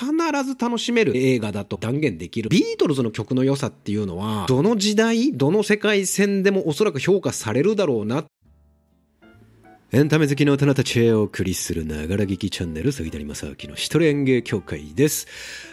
必ず楽しめる映画だと断言できる。ビートルズの曲の良さっていうのは、どの時代、どの世界線でもおそらく評価されるだろうなエンタメ好きの大人たちへお送りするながら劇チャンネル、杉谷正明の一人演芸協会です。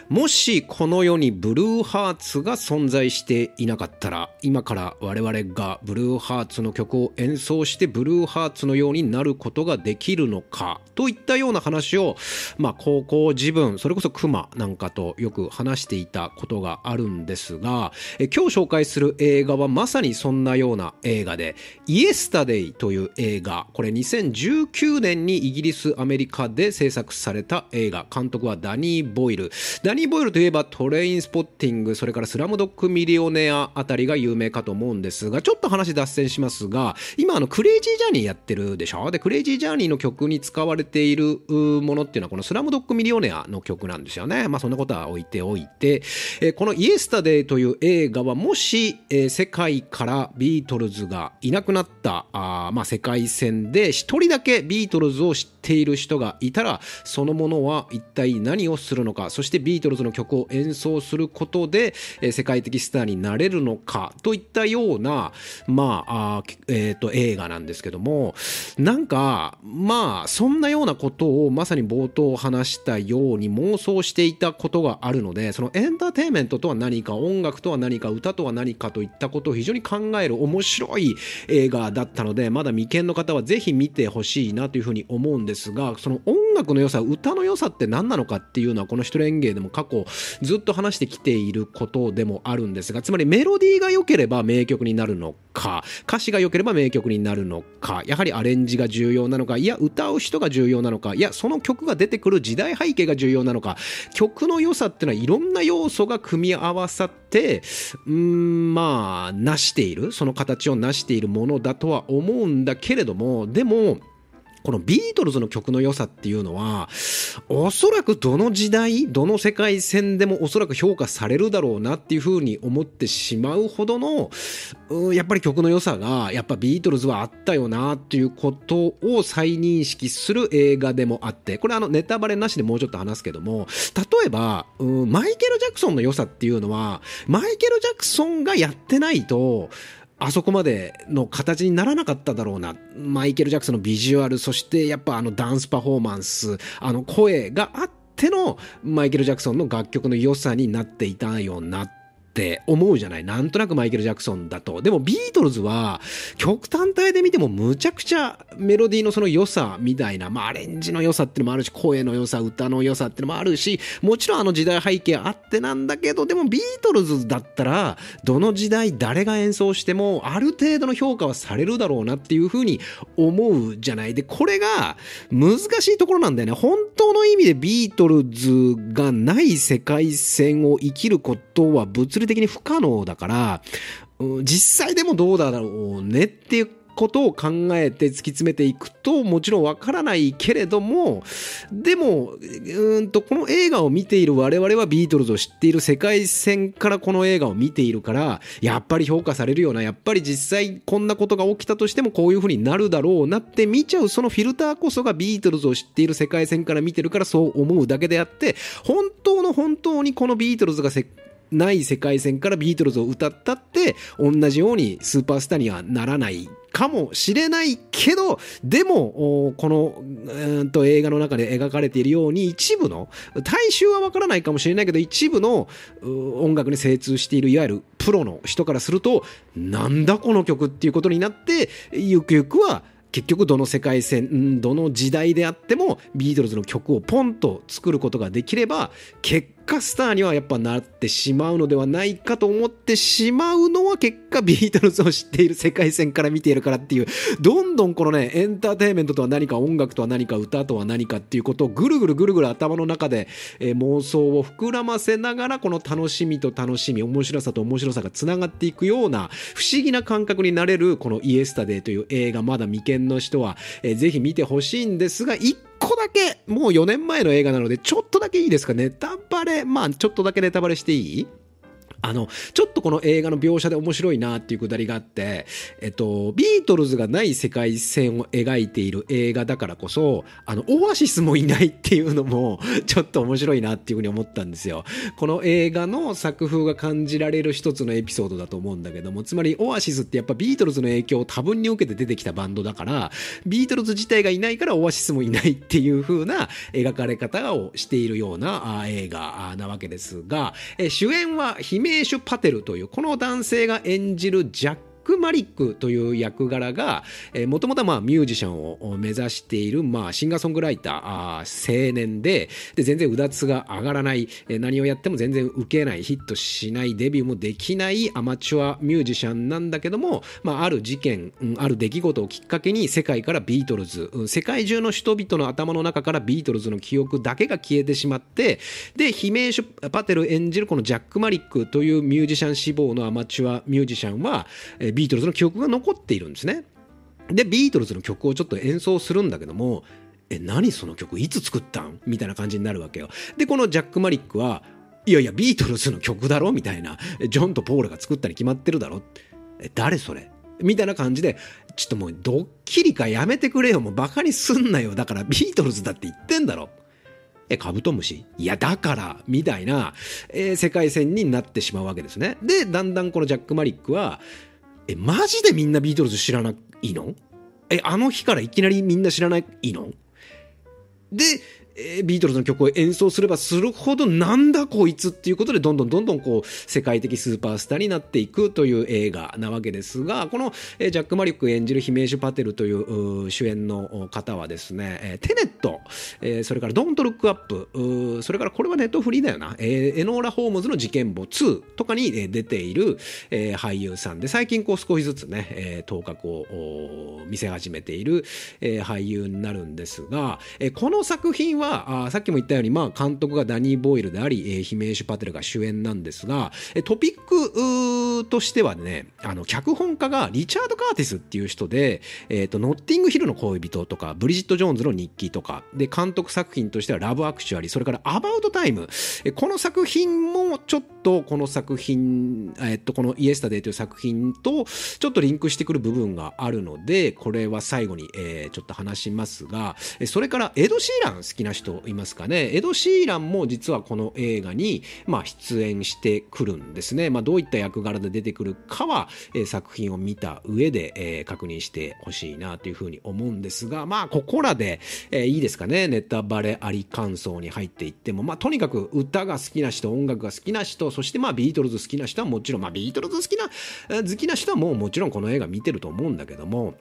もしこの世にブルーハーツが存在していなかったら、今から我々がブルーハーツの曲を演奏してブルーハーツのようになることができるのか、といったような話を、まあ高校時分、それこそ熊なんかとよく話していたことがあるんですが、今日紹介する映画はまさにそんなような映画で、イエスタデイという映画、これ2019年にイギリス、アメリカで制作された映画。監督はダニー・ボイル。ダニー・ボイルといえばトレインスポッティング、それからスラムドッグ・ミリオネアあたりが有名かと思うんですが、ちょっと話脱線しますが、今あのクレイジージャーニーやってるでしょ？で、クレイジージャーニーの曲に使われているものっていうのはこのスラムドッグ・ミリオネアの曲なんですよね。まあそんなことは置いておいて、えこのイエスタデイという映画はもし、え世界からビートルズがいなくなったあまあ世界線で一人だけビートルズを知ている人がいたらそのものは一体何をするのか。そしてビートルズの曲を演奏することで、え世界的スターになれるのか。といったようなまあえーと、映画なんですけどもなんかまあそんなようなことをまさに冒頭話したように妄想していたことがあるのでそのエンターテインメントとは何か音楽とは何か歌とは何かといったことを非常に考える面白い映画だったのでまだ未見の方はぜひ見てほしいなというふうに思うんですですがその音楽の良さ歌の良さって何なのかっていうのはこの一連芸でも過去ずっと話してきていることでもあるんですがつまりメロディーが良ければ名曲になるのか歌詞が良ければ名曲になるのかやはりアレンジが重要なのかいや歌う人が重要なのかいやその曲が出てくる時代背景が重要なのか曲の良さっていうのはいろんな要素が組み合わさってうんまあ成しているその形を成しているものだとは思うんだけれどもでもこのビートルズの曲の良さっていうのは、おそらくどの時代、どの世界線でもおそらく評価されるだろうなっていうふうに思ってしまうほどの、やっぱり曲の良さが、やっぱビートルズはあったよなっていうことを再認識する映画でもあって、これあのネタバレなしでもうちょっと話すけども、例えば、マイケル・ジャクソンの良さっていうのは、マイケル・ジャクソンがやってないと、あそこまでの形にならなかっただろうな。マイケル・ジャクソンのビジュアル、そしてやっぱあのダンスパフォーマンス、あの声があってのマイケル・ジャクソンの楽曲の良さになっていたよなって思うじゃないなんとなくマイケル・ジャクソンだと。でもビートルズは曲単体で見てもむちゃくちゃメロディーのその良さみたいな、まあアレンジの良さっていうのもあるし、声の良さ、歌の良さっていうのもあるし、もちろんあの時代背景あってなんだけど、でもビートルズだったら、どの時代誰が演奏してもある程度の評価はされるだろうなっていうふうに思うじゃない。で、これが難しいところなんだよね。本当の意味でビートルズがない世界線を生きることは物理的に不可能だから、実際でもどうだろうねっていうことを考えて突き詰めていくともちろんわからないけれどもでもうんとこの映画を見ている我々はビートルズを知っている世界線からこの映画を見ているからやっぱり評価されるようなやっぱり実際こんなことが起きたとしてもこういう風になるだろうなって見ちゃうそのフィルターこそがビートルズを知っている世界線から見てるからそう思うだけであって本当の本当にこのビートルズが世ない世界線からビートルズを歌ったって同じようにスーパースターにはならないかもしれないけどでもこのうんと映画の中で描かれているように一部の大衆はわからないかもしれないけど一部の音楽に精通しているいわゆるプロの人からするとなんだこの曲っていうことになってゆくゆくは結局どの世界線どの時代であってもビートルズの曲をポンと作ることができれば結果スターにはやっぱなってしまうのではないかと思ってしまうのは結果ビートルズを知っている世界線から見ているからっていうどんどんこのねエンターテインメントとは何か音楽とは何か歌とは何かっていうことをぐるぐるぐるぐる頭の中で、え、妄想を膨らませながらこの楽しみと楽しみ面白さと面白さがつながっていくような不思議な感覚になれるこのイエスタデーという映画まだ未見の人は、えー、ぜひ見てほしいんですが一個だけ、もう4年前の映画なので、ちょっとだけいいですかネタバレ、まあ、ちょっとだけネタバレしていい？あの、ちょっとこの映画の描写で面白いなっていうくだりがあって、えっと、ビートルズがない世界線を描いている映画だからこそ、あの、オアシスもいないっていうのも、ちょっと面白いなっていうふうに思ったんですよ。この映画の作風が感じられる一つのエピソードだと思うんだけども、つまりオアシスってやっぱビートルズの影響を多分に受けて出てきたバンドだから、ビートルズ自体がいないからオアシスもいないっていう風な描かれ方をしているような映画なわけですが、主演はヒメーシュ・パテルというこの男性が演じるジャックク・マリックという役柄が、もともとミュージシャンを目指している、まあ、シンガーソングライター、青年でで、全然うだつが上がらない、何をやっても全然受けない、ヒットしない、デビューもできないアマチュアミュージシャンなんだけども、まあ、ある事件、ある出来事をきっかけに世界からビートルズ、世界中の人々の頭の中からビートルズの記憶だけが消えてしまって、で、ヒメーシュ・パテル演じるこのジャック・マリックというミュージシャン志望のアマチュアミュージシャンは、ビートルズの記憶が残っているんですね。で、ビートルズの曲をちょっと演奏するんだけども、え、何その曲？いつ作ったん？みたいな感じになるわけよ。で、このジャック・マリックは、いやいや、ビートルズの曲だろ？みたいな。ジョンとポールが作ったに決まってるだろ？え、誰それ？みたいな感じで、ちょっともうドッキリかやめてくれよ。もうバカにすんなよ。だからビートルズだって言ってんだろ？え、カブトムシ？いや、だから、みたいな、えー、世界線になってしまうわけですね。で、だんだんこのジャック・マリックは、え、マジでみんなビートルズ知らないの？え、あの日からいきなりみんな知らないの？で、えー、ビートルズの曲を演奏すればするほどなんだこいつっていうことでどんどんどんどんこう世界的スーパースターになっていくという映画なわけですがこの、えー、ジャック・マリック演じるヒメージュ・パテルという主演の方はですね、えー、テネット、えー、それからドント・ルック・アップそれからこれはネットフリーだよな、えー、エノーラ・ホームズの事件簿2とかに出ている、えー、俳優さんで最近こう少しずつね、えー、頭角を見せ始めている、えー、俳優になるんですが、えー、この作品ははあさっきも言ったように、まあ、監督がダニー・ボイルであり、えー、ヒメーシュ・パテルが主演なんですが、トピックとしてはね、あの、脚本家がリチャード・カーティスっていう人で、えっ、ー、と、ノッティング・ヒルの恋人とか、ブリジット・ジョーンズの日記とか、で、監督作品としてはラブ・アクチュアリー、それからアバウト・タイム。この作品もちょっとこの作品、えっと、このイエスタデイという作品とちょっとリンクしてくる部分があるので、これは最後に、えー、ちょっと話しますが、それからエド・シーラン好きな人いますかね。エド・シーランも実はこの映画に、まあ、出演してくるんですね。まあ、どういった役柄で出てくるかは、えー、作品を見た上で、えー、確認してほしいなというふうに思うんですが、まあ、ここらで、えー、いいですかね。ネタバレあり感想に入っていっても、まあ、とにかく歌が好きな人、音楽が好きな人、そしてまあ、ビートルズ好きな人はもちろん、まあ、ビートルズ好きな、好きな人はもうもちろんこの映画見てると思うんだけども、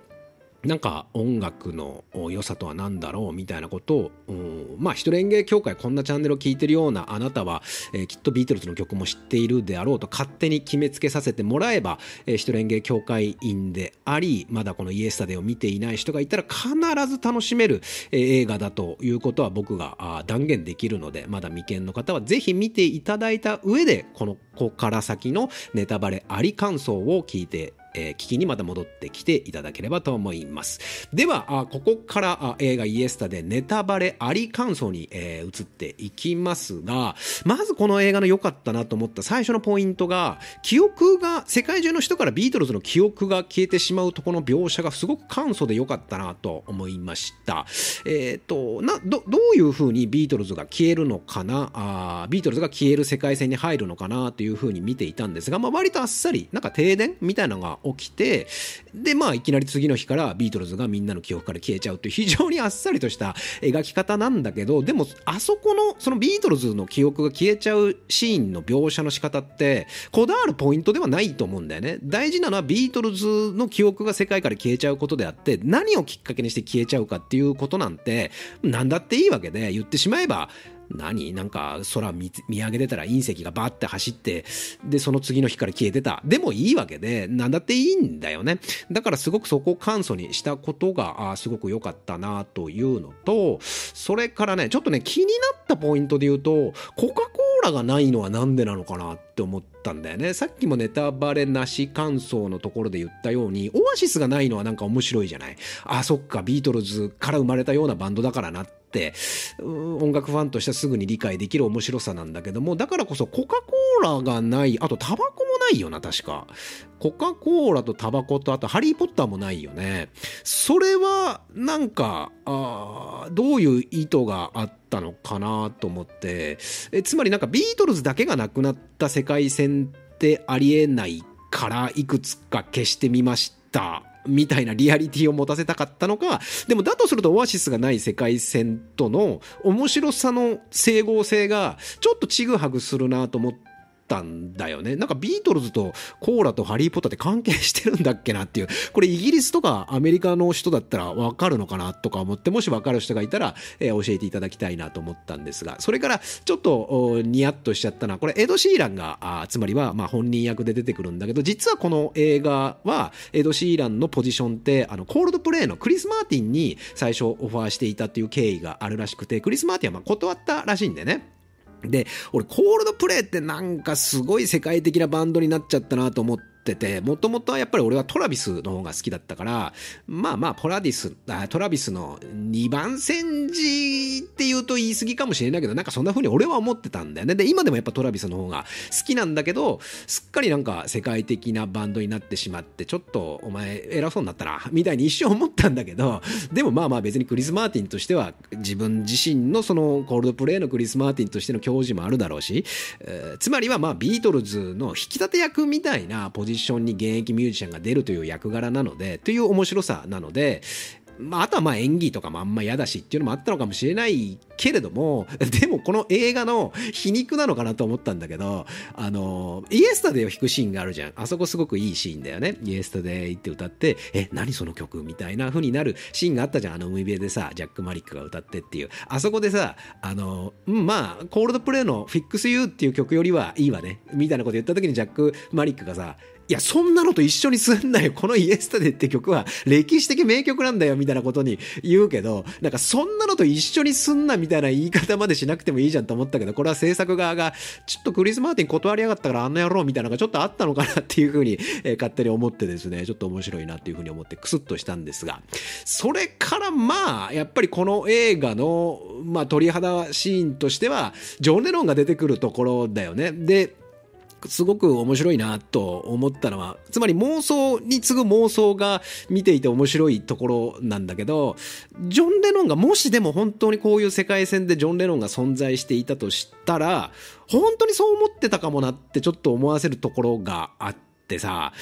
なんか音楽の良さとは何だろうみたいなことを、うん、まあ一人演芸協会こんなチャンネルを聞いてるようなあなたは、えー、きっとビートルズの曲も知っているであろうと勝手に決めつけさせてもらえば、えー、一人演芸協会員でありまだこのイエスタデーを見ていない人がいたら必ず楽しめる、えー、映画だということは僕があ断言できるのでまだ未見の方はぜひ見ていただいた上でこのここから先のネタバレあり感想を聞いてえー、聞きにまた戻ってきていただければと思います。では、あここからあ映画イエスタでネタバレあり感想に、えー、移っていきますが、まずこの映画の良かったなと思った最初のポイントが、記憶が、世界中の人からビートルズの記憶が消えてしまうとこの描写がすごく簡素で良かったなと思いました。えっ、ー、と、な、ど、どういう風にビートルズが消えるのかな、あビートルズが消える世界線に入るのかな？という風に見ていたんですが、まあ割とあっさり、なんか停電みたいなのが起きて、で、まあ、いきなり次の日からビートルズがみんなの記憶から消えちゃうという非常にあっさりとした描き方なんだけど、でも、あそこの、そのビートルズの記憶が消えちゃうシーンの描写の仕方って、こだわるポイントではないと思うんだよね。大事なのはビートルズの記憶が世界から消えちゃうことであって、何をきっかけにして消えちゃうかっていうことなんて、何だっていいわけで、言ってしまえば、何？なんか空見上げてたら隕石がバーって走って、で、その次の日から消えてた。でもいいわけで、なんだっていいんだよね。だからすごくそこを簡素にしたことが、あすごく良かったなというのと、それからね、ちょっとね、気になったポイントで言うと、コカ・コーラがないのはなんでなのかなって思ったんだよね。さっきもネタバレなし感想のところで言ったように、オアシスがないのはなんか面白いじゃない？あ、そっか、ビートルズから生まれたようなバンドだからなって音楽ファンとしてはすぐに理解できる面白さなんだけどもだからこそコカ・コーラがないあとタバコないよな、確か。コカ・コーラとタバコとあとハリー・ポッターもないよね。それはなんか、あどういう意図があったのかなと思って、えつまりなんかビートルズだけがなくなった世界線ってありえないからいくつか消してみました。みたいなリアリティを持たせたかったのか、でもだとするとオアシスがない世界線との面白さの整合性がちょっとちぐはぐするなと思っ、ったんだよね。なんかビートルズとコーラとハリー・ポッターって関係してるんだっけなっていう。これイギリスとかアメリカの人だったらわかるのかなとか思って、もしわかる人がいたら、えー、教えていただきたいなと思ったんですが、それからちょっとニヤッとしちゃったのは、これエド・シーランが、あつまりはまあ本人役で出てくるんだけど、実はこの映画はエド・シーランのポジションって、あの、コールドプレイのクリス・マーティンに最初オファーしていたっていう経緯があるらしくて、クリス・マーティンはまあ断ったらしいんでね。で、俺、コールドプレイってなんかすごい世界的なバンドになっちゃったなと思って、ってて、もともとはやっぱり俺はトラビスの方が好きだったから、まあまあ、ポラディス、あトラビスの2番戦時って言うと言い過ぎかもしれないけど、なんかそんな風に俺は思ってたんだよね。で、今でもやっぱトラビスの方が好きなんだけど、すっかりなんか世界的なバンドになってしまって、ちょっとお前偉そうになったな、みたいに一瞬思ったんだけど、でもまあまあ別にクリス・マーティンとしては自分自身のそのコールドプレイのクリス・マーティンとしての教授もあるだろうし、えー、つまりはまあビートルズの引き立て役みたいなポジションに現役ミュージシャンが出るという役柄なので、という面白さなので、まあ、あとはまあ演技とかもあんま嫌だしっていうのもあったのかもしれないけれども、でもこの映画の皮肉なのかなと思ったんだけど、あの、イエスタデイを弾くシーンがあるじゃん。あそこすごくいいシーンだよね。イエスタデイって歌って、え、何その曲みたいな風になるシーンがあったじゃん。あの海辺でさ、ジャック・マリックが歌ってっていう。あそこでさ、あの、うん、まあ、コールドプレイのフィックスユーっていう曲よりはいいわね。みたいなこと言った時にジャック・マリックがさ、いや、そんなのと一緒にすんなよ。このイエスタデって曲は歴史的名曲なんだよ、みたいなことに言うけど、なんかそんなのと一緒にすんな、みたいな言い方までしなくてもいいじゃんと思ったけど、これは制作側が、ちょっとクリス・マーティン断りやがったからあんな野郎みたいなのがちょっとあったのかなっていうふうに、えー、勝手に思ってですね、ちょっと面白いなっていうふうに思ってクスッとしたんですが、それからまあ、やっぱりこの映画の、まあ、鳥肌シーンとしては、ジョン・レノンが出てくるところだよね。で、すごく面白いなと思ったのは、つまり妄想に次ぐ妄想が見ていて面白いところなんだけど、ジョン・レノンがもしでも本当にこういう世界線でジョン・レノンが存在していたとしたら、本当にそう思ってたかもなってちょっと思わせるところがあって、ってさ、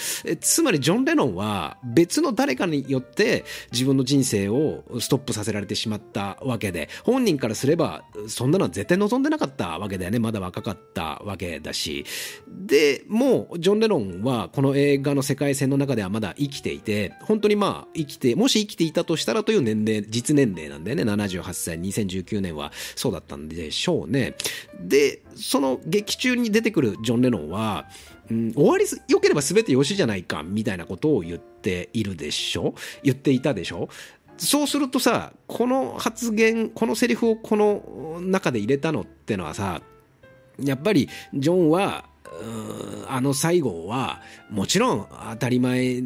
つまりジョン・レノンは別の誰かによって自分の人生をストップさせられてしまったわけで、本人からすればそんなのは絶対望んでなかったわけだよね。まだ若かったわけだし。で、もうジョン・レノンはこの映画の世界線の中ではまだ生きていて、本当にまあ生きて、もし生きていたとしたらという年齢、実年齢なんだよね。78歳、2019年はそうだったんでしょうね。で、その劇中に出てくるジョン・レノンは、うん、終わり良ければ全てよしじゃないかみたいなことを言っているでしょ？言っていたでしょ？そうするとさこの発言このセリフをこの中で入れたのってのはさやっぱりジョンはあの最後はもちろん当たり前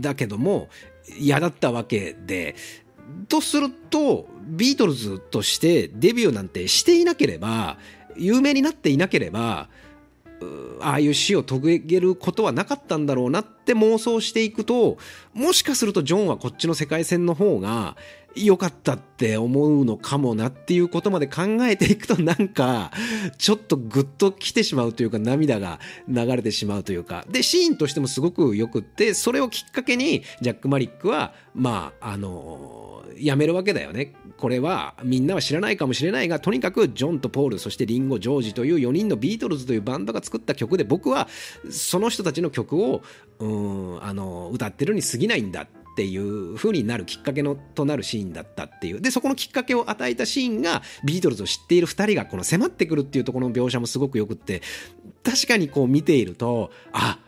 だけども嫌だったわけでとするとビートルズとしてデビューなんてしていなければ有名になっていなければああいう死を遂げることはなかったんだろうなって妄想していくともしかするとジョンはこっちの世界線の方が良かったって思うのかもなっていうことまで考えていくとなんかちょっとグッと来てしまうというか涙が流れてしまうというか。でシーンとしてもすごくよくってそれをきっかけにジャック・マリックはまああのやめるわけだよね。これはみんなは知らないかもしれないがとにかくジョンとポールそしてリンゴジョージという4人のビートルズというバンドが作った曲で僕はその人たちの曲をうんあの歌ってるに過ぎないんだ。っていう風になるきっかけのとなるシーンだったっていう。でそこのきっかけを与えたシーンがビートルズを知っている2人がこの迫ってくるっていうところの描写もすごくよくって確かにこう見ているとあ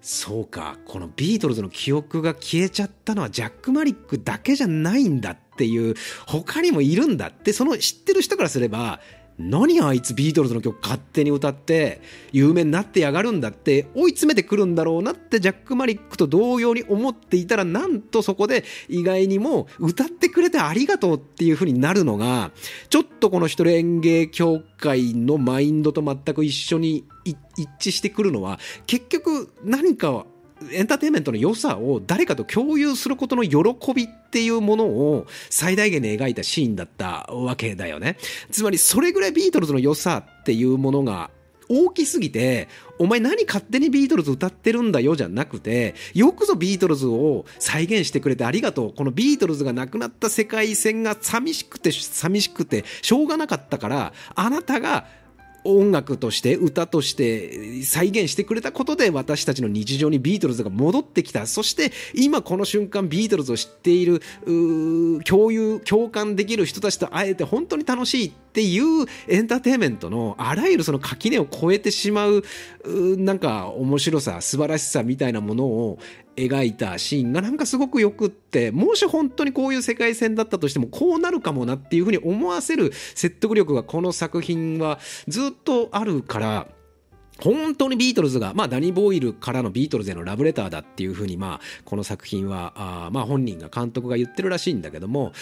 そうかこのビートルズの記憶が消えちゃったのはジャック・マリックだけじゃないんだっていう他にもいるんだってその知ってる人からすれば何あいつビートルズの曲勝手に歌って有名になってやがるんだって追い詰めてくるんだろうなってジャック・マリックと同様に思っていたらなんとそこで意外にも歌ってくれてありがとうっていう風になるのがちょっとこの一人演芸協会のマインドと全く一緒に一致してくるのは結局何かエンターテインメントの良さを誰かと共有することの喜びっていうものを最大限に描いたシーンだったわけだよね。つまりそれぐらいビートルズの良さっていうものが大きすぎて、お前何勝手にビートルズ歌ってるんだよじゃなくて、よくぞビートルズを再現してくれてありがとう。このビートルズがなくなった世界線が寂しくて寂しくてしょうがなかったから、あなたが音楽として歌として再現してくれたことで私たちの日常にビートルズが戻ってきた。そして今この瞬間ビートルズを知っている共有共感できる人たちと会えて本当に楽しい。っていうエンターテインメントのあらゆるその垣根を越えてしまうなんか面白さ素晴らしさみたいなものを描いたシーンがなんかすごくよくってもし本当にこういう世界線だったとしてもこうなるかもなっていうふうに思わせる説得力がこの作品はずっとあるから本当にビートルズが、まあ、ダニー・ボイルからのビートルズへのラブレターだっていうふうに、まあ、この作品はあ、まあ、本人が監督が言ってるらしいんだけども、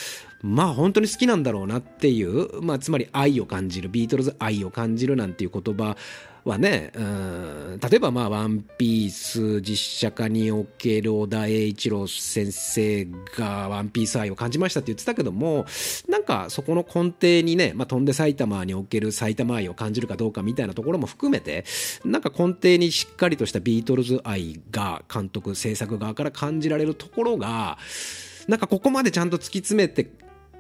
まあ、本当に好きなんだろうなっていう、まあ、つまり愛を感じるビートルズ愛を感じるなんていう言葉はね、うん、例えばまあ、ワンピース実写化における小田栄一郎先生がワンピース愛を感じましたって言ってたけども、なかそこの根底にね、まあ、飛んで埼玉における埼玉愛を感じるかどうかみたいなところも含めて、なんか根底にしっかりとしたビートルズ愛が監督、制作側から感じられるところが、なんかここまでちゃんと突き詰めて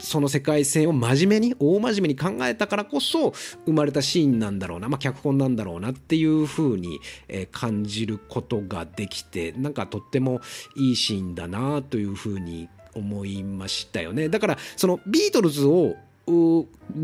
その世界線を真面目に大真面目に考えたからこそ生まれたシーンなんだろうな、まあ、脚本なんだろうなっていう風に、感じることができてなんかとってもいいシーンだなという風に思いましたよね。だからそのビートルズを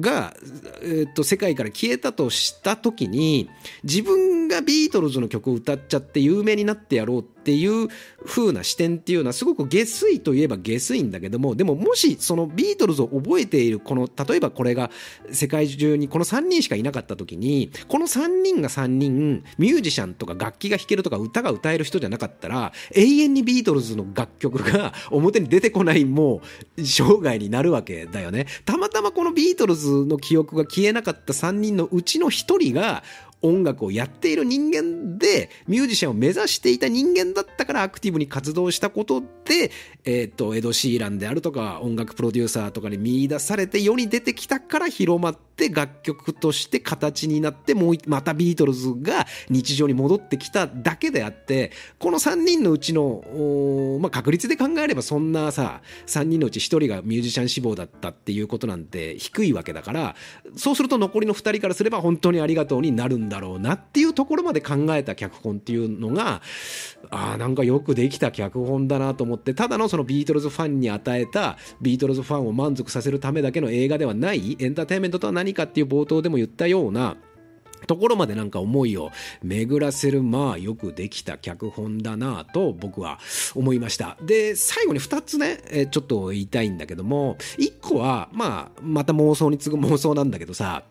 が、えー、と世界から消えたとした時に自分がビートルズの曲を歌っちゃって有名になってやろうっていう風な視点っていうのはすごく下水といえば下水んだけどもでももしそのビートルズを覚えているこの例えばこれが世界中にこの3人しかいなかった時にこの3人が3人ミュージシャンとか楽器が弾けるとか歌が歌える人じゃなかったら永遠にビートルズの楽曲が 表に出てこないもう生涯になるわけだよね。たまたまこのビートルズの記憶が消えなかった3人のうちの1人が音楽をやっている人間で、ミュージシャンを目指していた人間だったからアクティブに活動したことで、えっ、ー、と、エド・シーランであるとか、音楽プロデューサーとかに見出されて世に出てきたから広まって楽曲として形になってもうまたビートルズが日常に戻ってきただけであってこの3人のうちの、まあ、確率で考えればそんなさ3人のうち1人がミュージシャン志望だったっていうことなんて低いわけだからそうすると残りの2人からすれば本当にありがとうになるんだろうなっていうところまで考えた脚本っていうのがあなんかよくできた脚本だなと思ってただのそのビートルズファンに与えたビートルズファンを満足させるためだけの映画ではないエンターテインメントとは何何かっていう冒頭でも言ったようなところまでなんか思いを巡らせるまあよくできた脚本だなと僕は思いました。で最後に2つね、ちょっと言いたいんだけども1個はまあまた妄想に次ぐ妄想なんだけどさ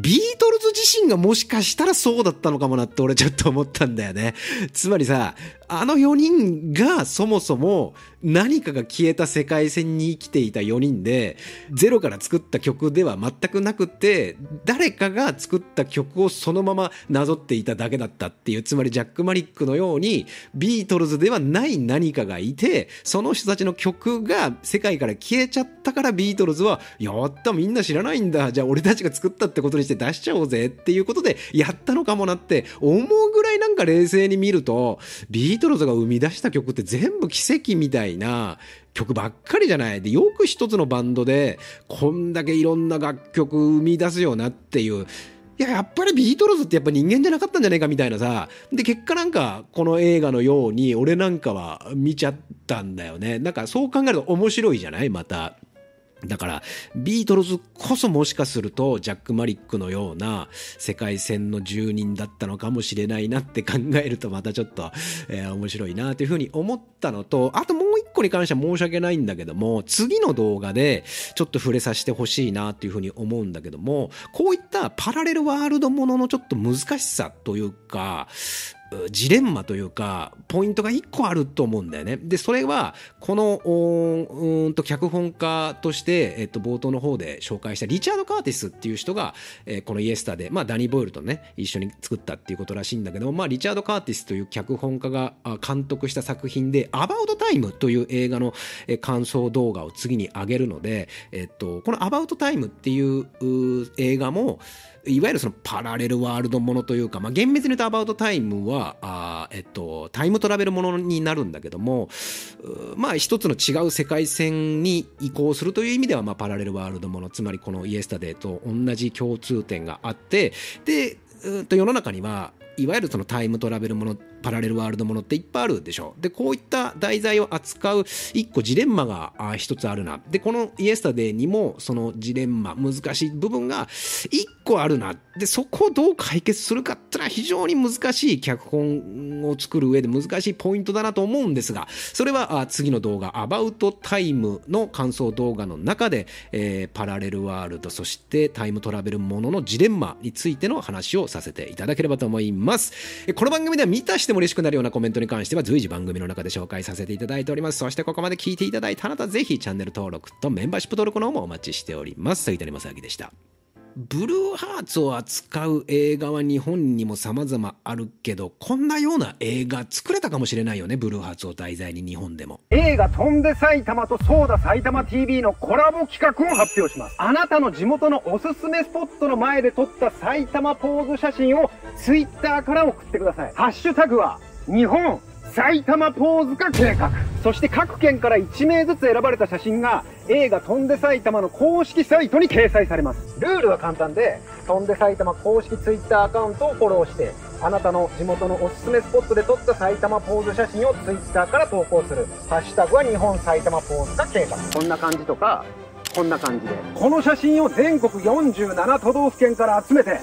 ビートルズ自身がもしかしたらそうだったのかもなって俺ちょっと思ったんだよね。つまりさ、あの4人がそもそも何かが消えた世界線に生きていた4人で、ゼロから作った曲では全くなくて、誰かが作った曲をそのままなぞっていただけだったっていう、つまりジャック・マリックのように、ビートルズではない何かがいて、その人たちの曲が世界から消えちゃったからビートルズは、やったみんな知らないんだ。じゃあ俺たちが作ったってことにして出しちゃおうぜっていうことでやったのかもなって思うぐらいなんか冷静に見ると、ビートルズが生み出した曲って全部奇跡みたいな曲ばっかりじゃない。で、よく一つのバンドでこんだけいろんな楽曲生み出すよなっていう。いや、やっぱりビートルズってやっぱ人間じゃなかったんじゃないかみたいなさ。で、結果なんか、この映画のように、俺なんかは見ちゃったんだよね。なんかそう考えると面白いじゃない？また。だから、ビートルズこそもしかすると、ジャック・マリックのような世界線の住人だったのかもしれないなって考えると、またちょっと、えー、面白いなというふうに思ったのと、あともう一個に関しては申し訳ないんだけども、次の動画でちょっと触れさせてほしいなっていうふうに思うんだけども、こういったパラレルワールドもののちょっと難しさというか、ジレンマというか、ポイントが1個あると思うんだよね。で、それは、この、うんと、脚本家として、えっと、冒頭の方で紹介したリチャード・カーティスっていう人が、えー、このイエスタで、まあ、ダニー・ボイルとね、一緒に作ったっていうことらしいんだけど、まあ、リチャード・カーティスという脚本家が監督した作品で、アバウト・タイムという映画の感想動画を次に上げるので、えっと、このアバウト・タイムっていう映画も、いわゆるそのパラレルワールドものというか、まあ、厳密に言うとアバウトタイムは、あえっと、タイムトラベルものになるんだけども、まあ一つの違う世界線に移行するという意味では、まあパラレルワールドもの、つまりこのイエスタデーと同じ共通点があって、で、うんと世の中にはいわゆるそのタイムトラベルものパラレルワールドものっていっぱいあるでしょ。でこういった題材を扱う一個ジレンマが一つあるな。でこのイエスタデーにもそのジレンマ難しい部分が一個あるな。でそこをどう解決するかってのは非常に難しい脚本を作る上で難しいポイントだなと思うんですがそれは次の動画「アバウトタイム」の感想動画の中で、えー、パラレルワールドそしてタイムトラベルもののジレンマについての話をさせていただければと思います。この番組では見たしても嬉しくなるようなコメントに関しては随時番組の中で紹介させていただいております。そしてここまで聞いていただいたあなたぜひチャンネル登録とメンバーシップ登録の方もお待ちしております。杉谷正明でした。ブルーハーツを扱う映画は日本にも様々あるけど、こんなような映画作れたかもしれないよね、ブルーハーツを題材に日本でも。映画飛んで埼玉とソーダ埼玉 TV のコラボ企画を発表します。あなたの地元のおすすめスポットの前で撮った埼玉ポーズ写真を Twitter から送ってください。ハッシュタグは日本埼玉ポーズ化計画。そして各県から1名ずつ選ばれた写真が映画飛んで埼玉の公式サイトに掲載されます。ルールは簡単で飛んで埼玉公式 Twitter アカウントをフォローしてあなたの地元のおすすめスポットで撮った埼玉ポーズ写真を Twitter から投稿する。ハッシュタグは日本埼玉ポーズ化計画。こんな感じとかこんな感じで。この写真を全国47都道府県から集めて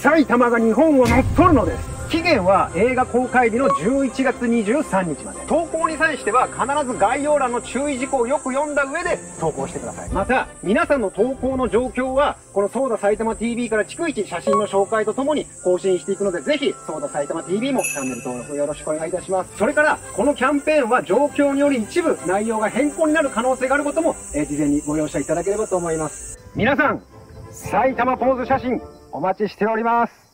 埼玉が日本を乗っ取るのです期限は映画公開日の11月23日まで。投稿に際しては必ず概要欄の注意事項をよく読んだ上で投稿してください。また、皆さんの投稿の状況は、このソーダ埼玉 TV から逐一写真の紹介とともに更新していくので、ぜひ、ソーダ埼玉 TV もチャンネル登録よろしくお願いいたします。それから、このキャンペーンは状況により一部内容が変更になる可能性があることも、え、事前にご容赦いただければと思います。皆さん、埼玉ポーズ写真お待ちしております。